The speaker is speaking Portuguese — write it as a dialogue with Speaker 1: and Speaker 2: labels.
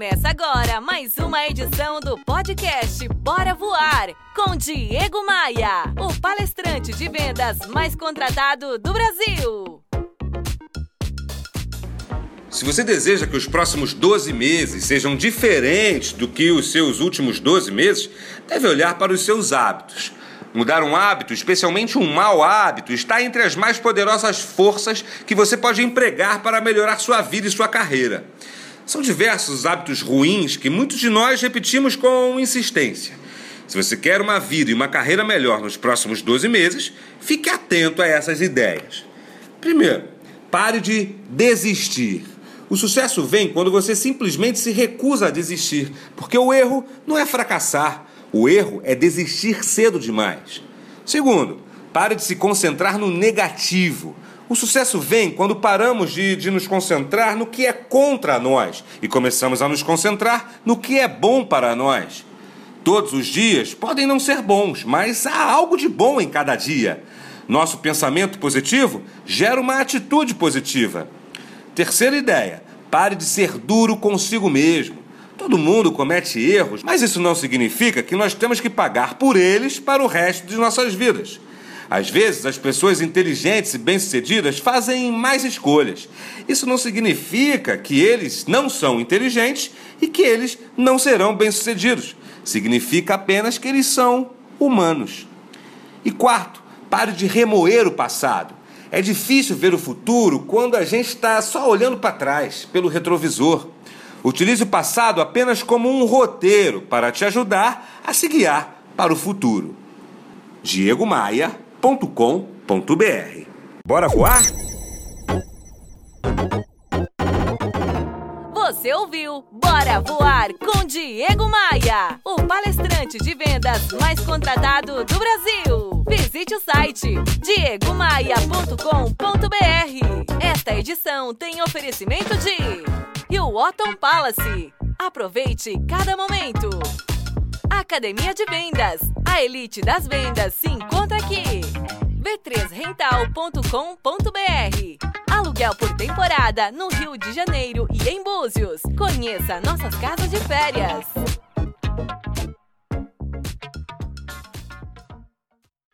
Speaker 1: Começa agora mais uma edição do podcast Bora Voar com Diego Maia, o palestrante de vendas mais contratado do Brasil.
Speaker 2: Se você deseja que os próximos 12 meses sejam diferentes do que os seus últimos 12 meses, deve olhar para os seus hábitos. Mudar um hábito, especialmente um mau hábito, está entre as mais poderosas forças que você pode empregar para melhorar sua vida e sua carreira. São diversos os hábitos ruins que muitos de nós repetimos com insistência. Se você quer uma vida e uma carreira melhor nos próximos 12 meses, fique atento a essas ideias. Primeiro, pare de desistir. O sucesso vem quando você simplesmente se recusa a desistir, porque o erro não é fracassar, o erro é desistir cedo demais. Segundo, pare de se concentrar no negativo. O sucesso vem quando paramos de, de, nos concentrar no que é contra nós e começamos a nos concentrar no que é bom para nós. Todos os dias podem não ser bons, mas há algo de bom em cada dia. Nosso pensamento positivo gera uma atitude positiva. Terceira ideia: pare de ser duro consigo mesmo. Todo mundo comete erros, mas isso não significa que nós temos que pagar por eles para o resto de nossas vidas. Às vezes, as pessoas inteligentes e bem-sucedidas fazem mais escolhas. Isso não significa que eles não são inteligentes e que eles não serão bem-sucedidos. Significa apenas que eles são humanos. E quarto, pare de remoer o passado. É difícil ver o futuro quando a gente está só olhando para trás, pelo retrovisor. Utilize o passado apenas como um roteiro para te ajudar a se guiar para o futuro. diegomaia.com.br Bora voar?
Speaker 1: Você ouviu Bora Voar com Diego Maia, o palestrante de vendas mais contratado do Brasil. Visite o site diegomaia.com.br. Esta edição tem oferecimento de Hilton Palace. Aproveite cada momento. Academia de Vendas. A elite das vendas se encontra aqui. b3rental.com.br Aluguel por temporada no Rio de Janeiro e em Búzios. Conheça nossas casas de férias.